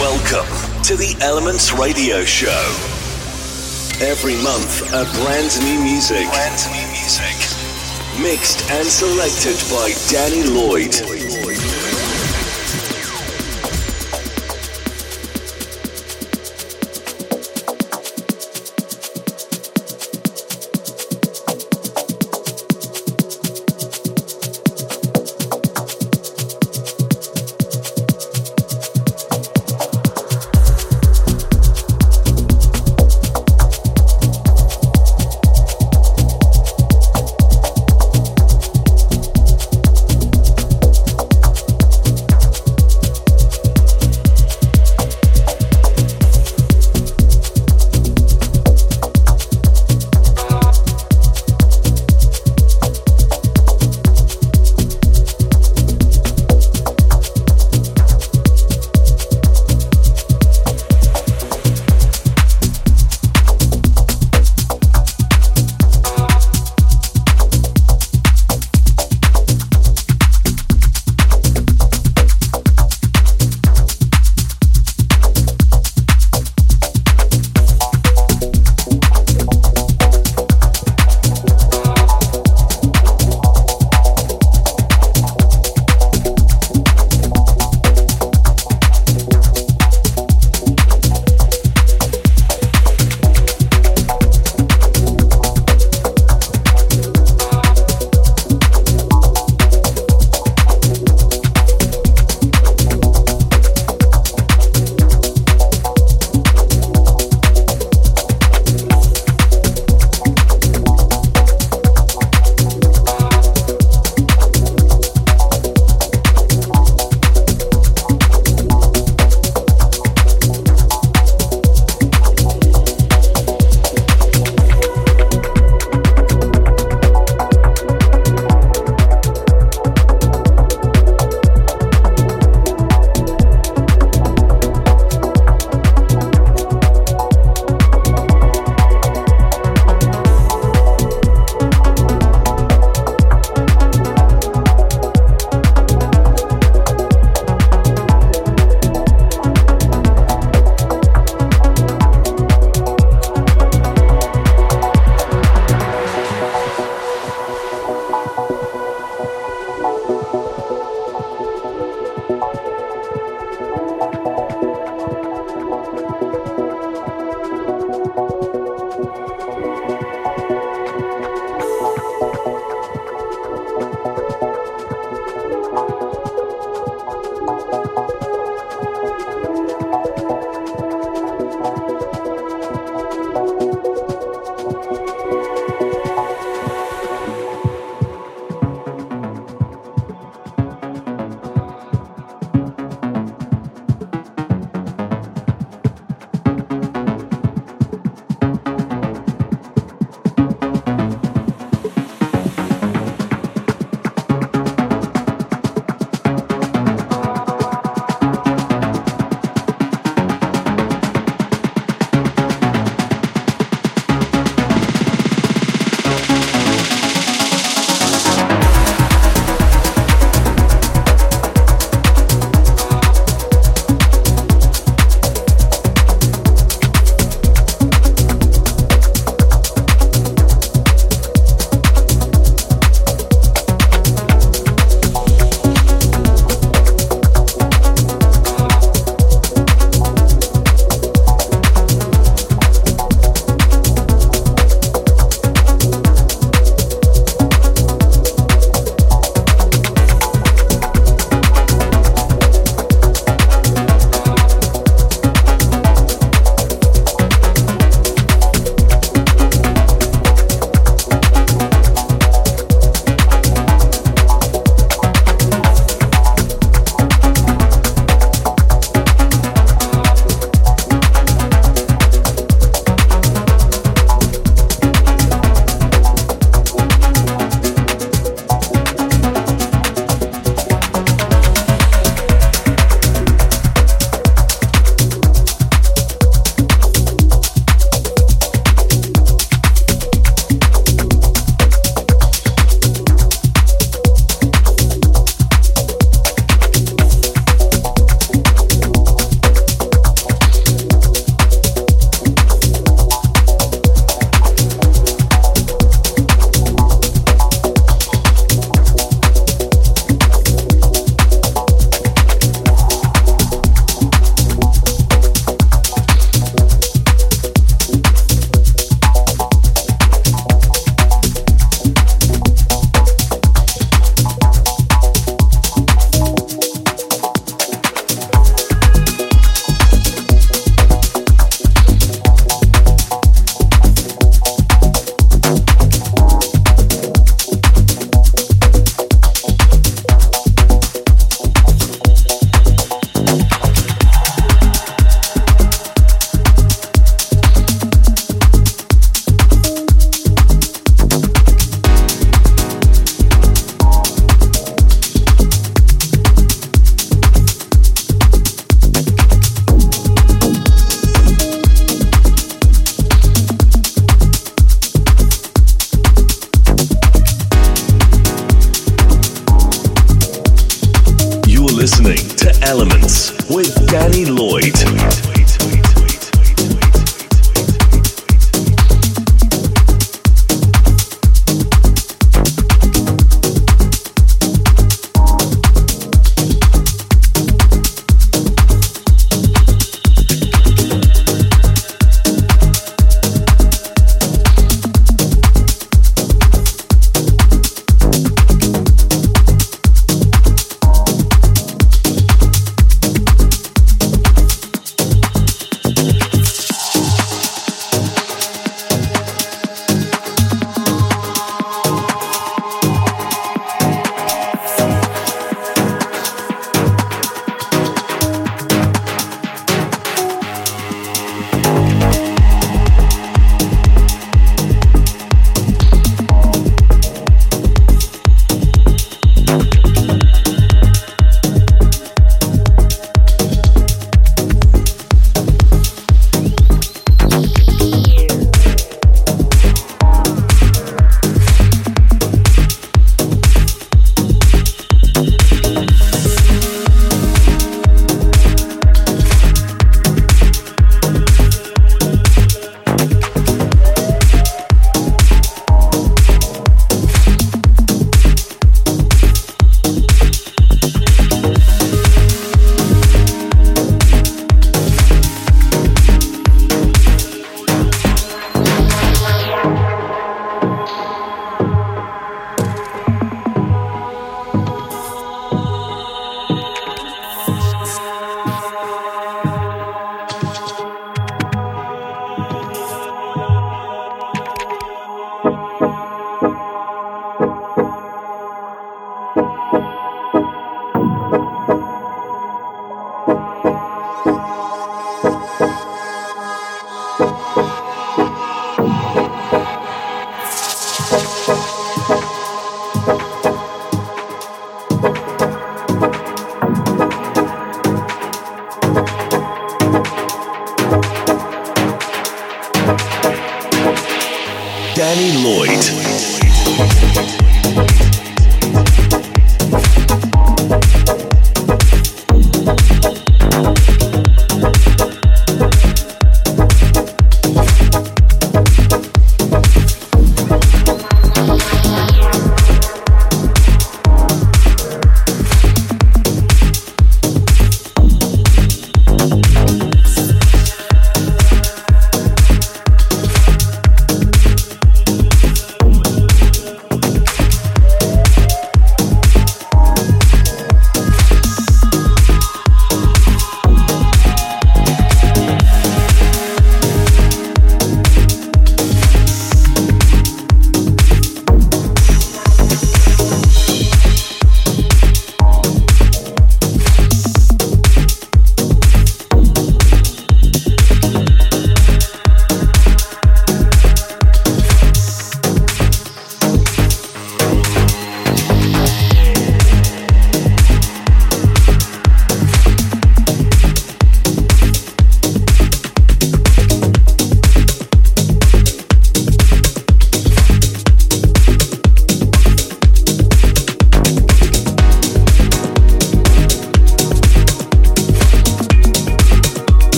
Welcome to the Elements Radio Show. Every month, a brand new music. Brand new music. Mixed and selected by Danny Lloyd.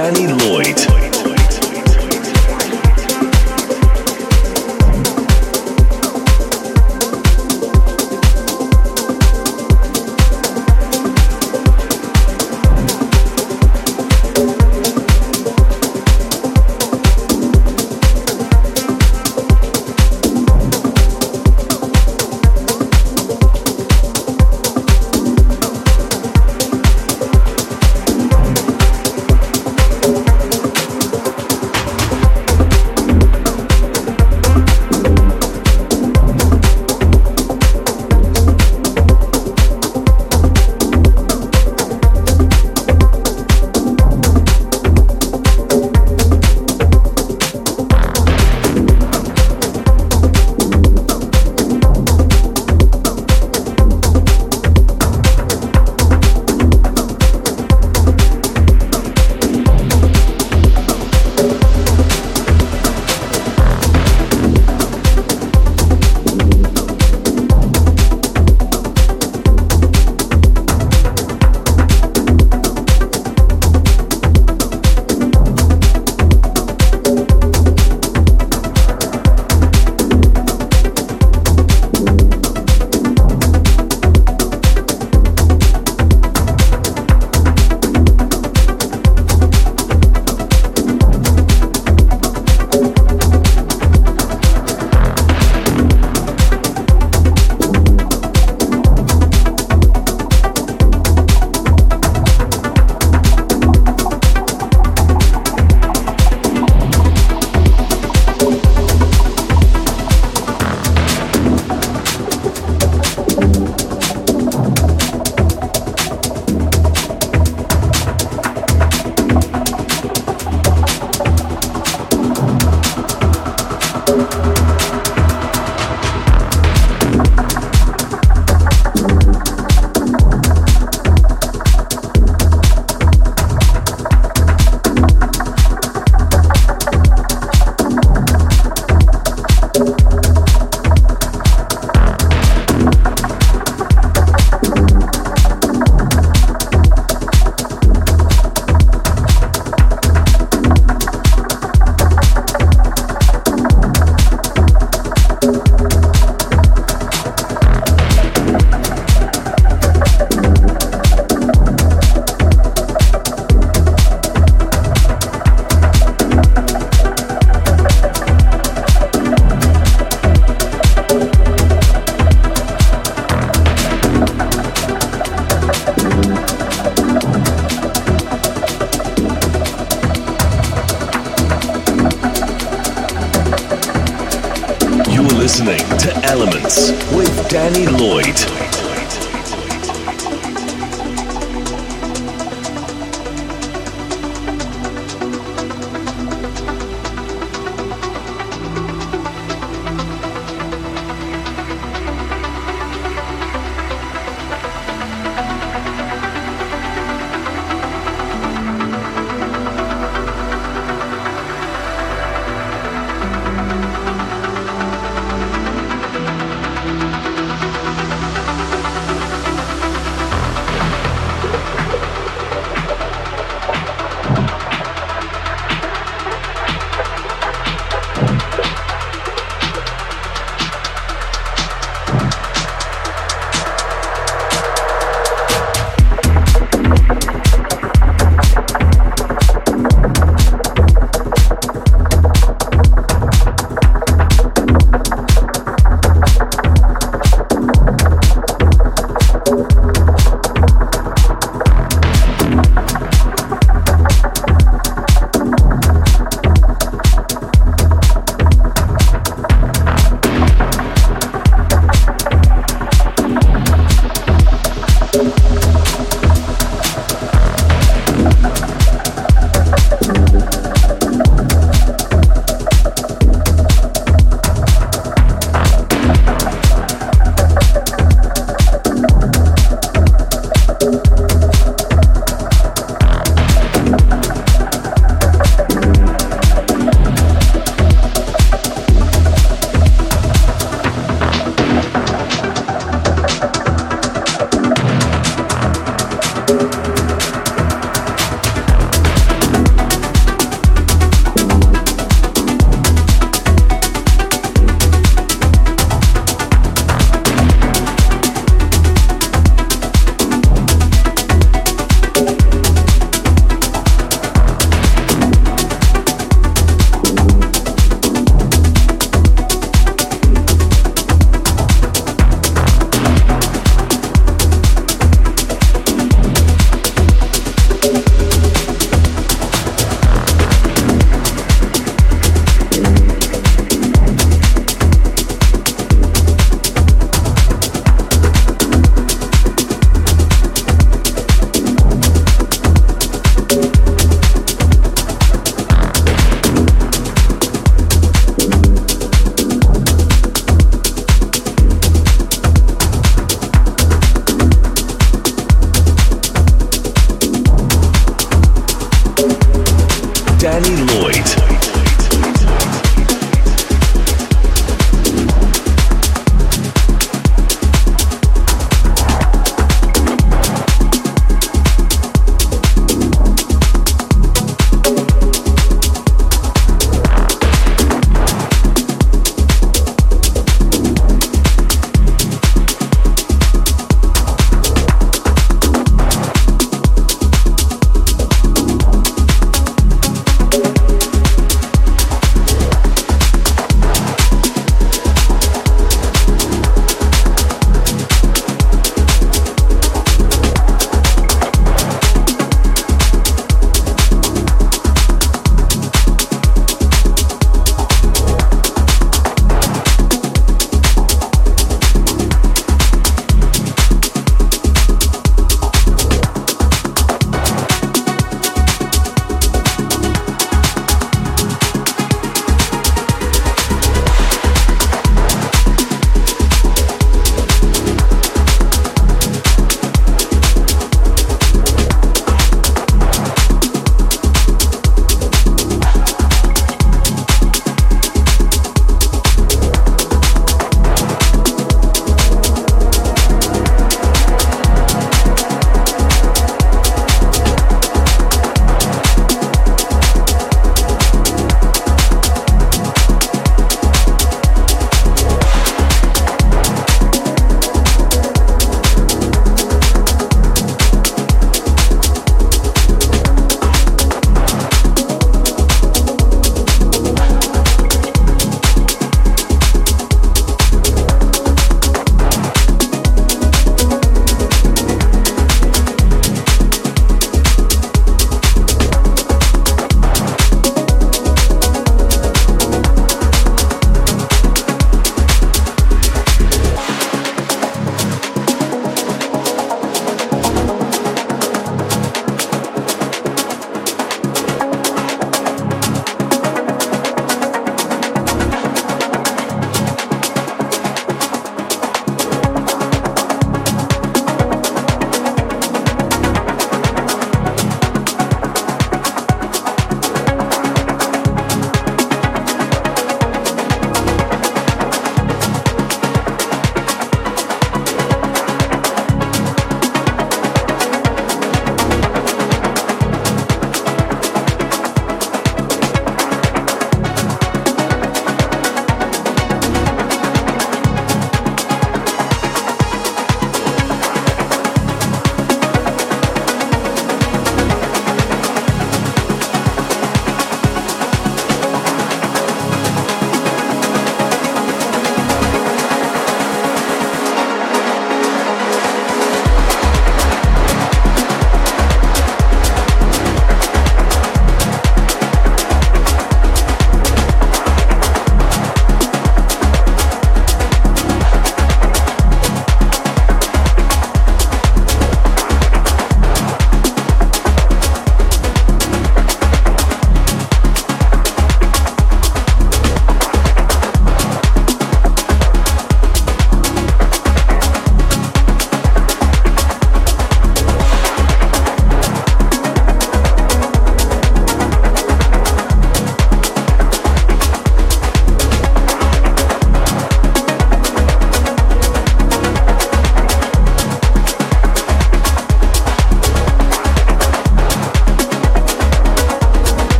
Danny Lloyd.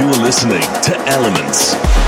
You're listening to Elements.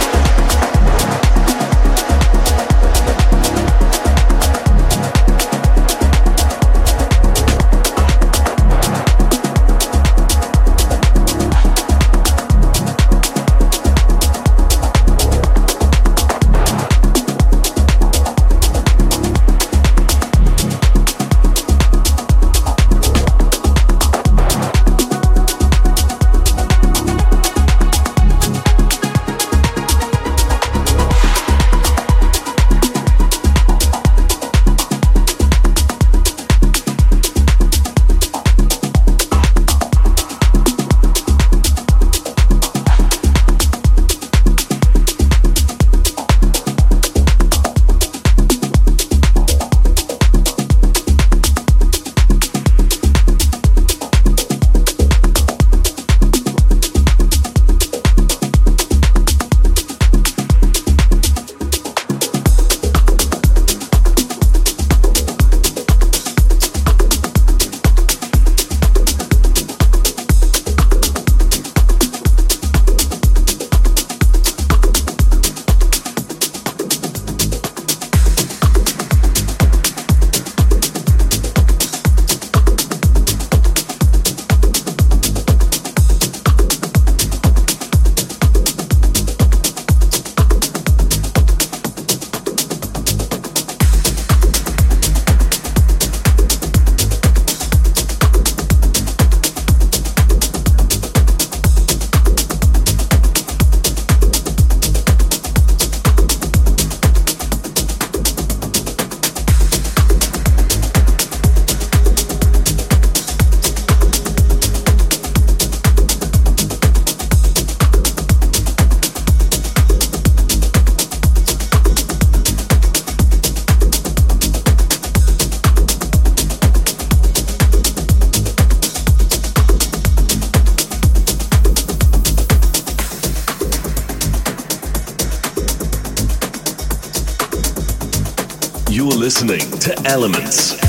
To Elements.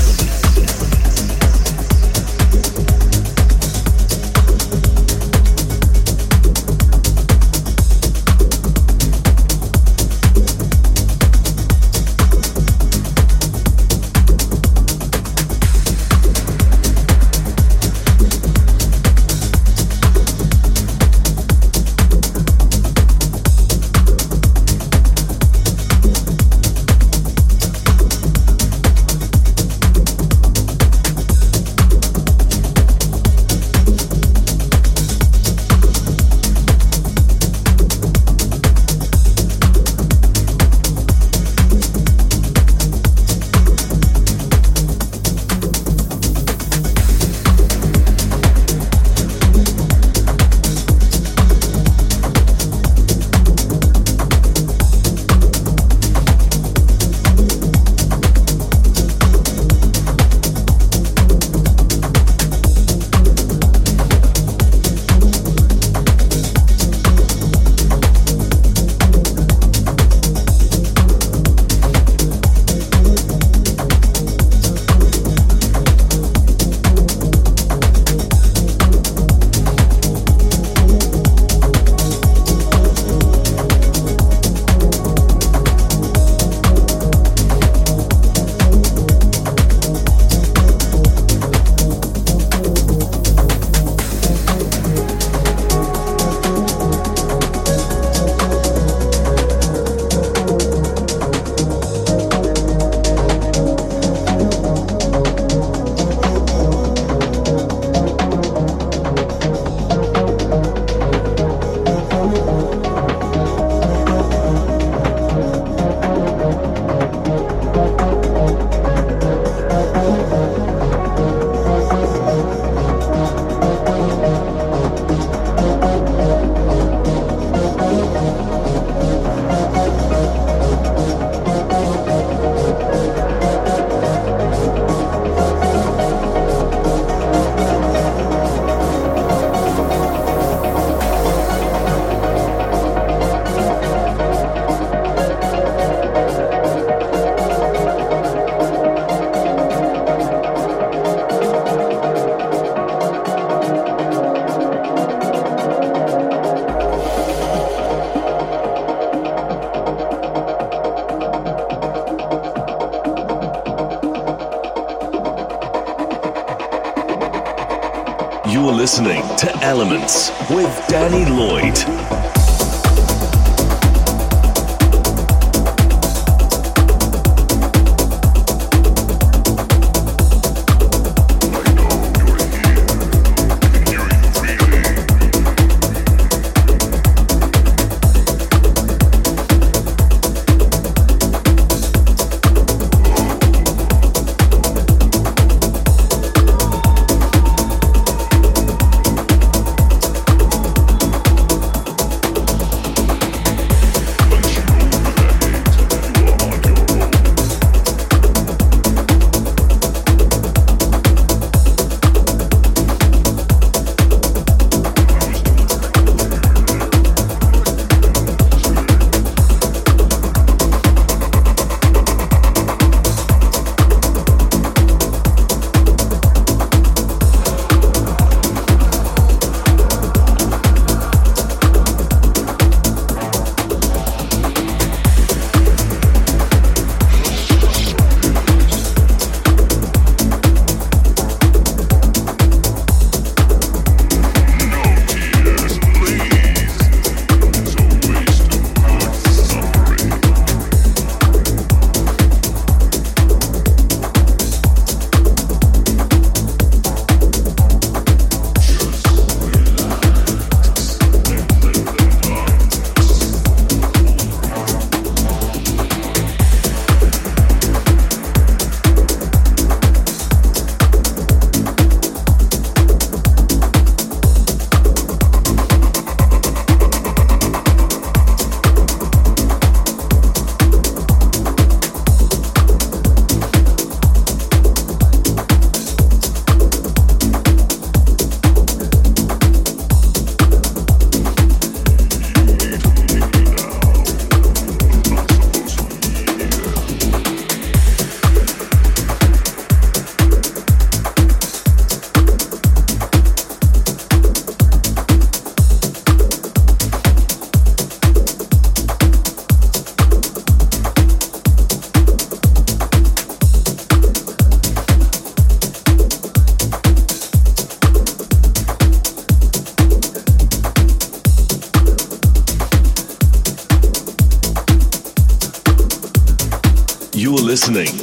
Listening to Elements with Danny Lloyd.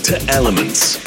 To Elements.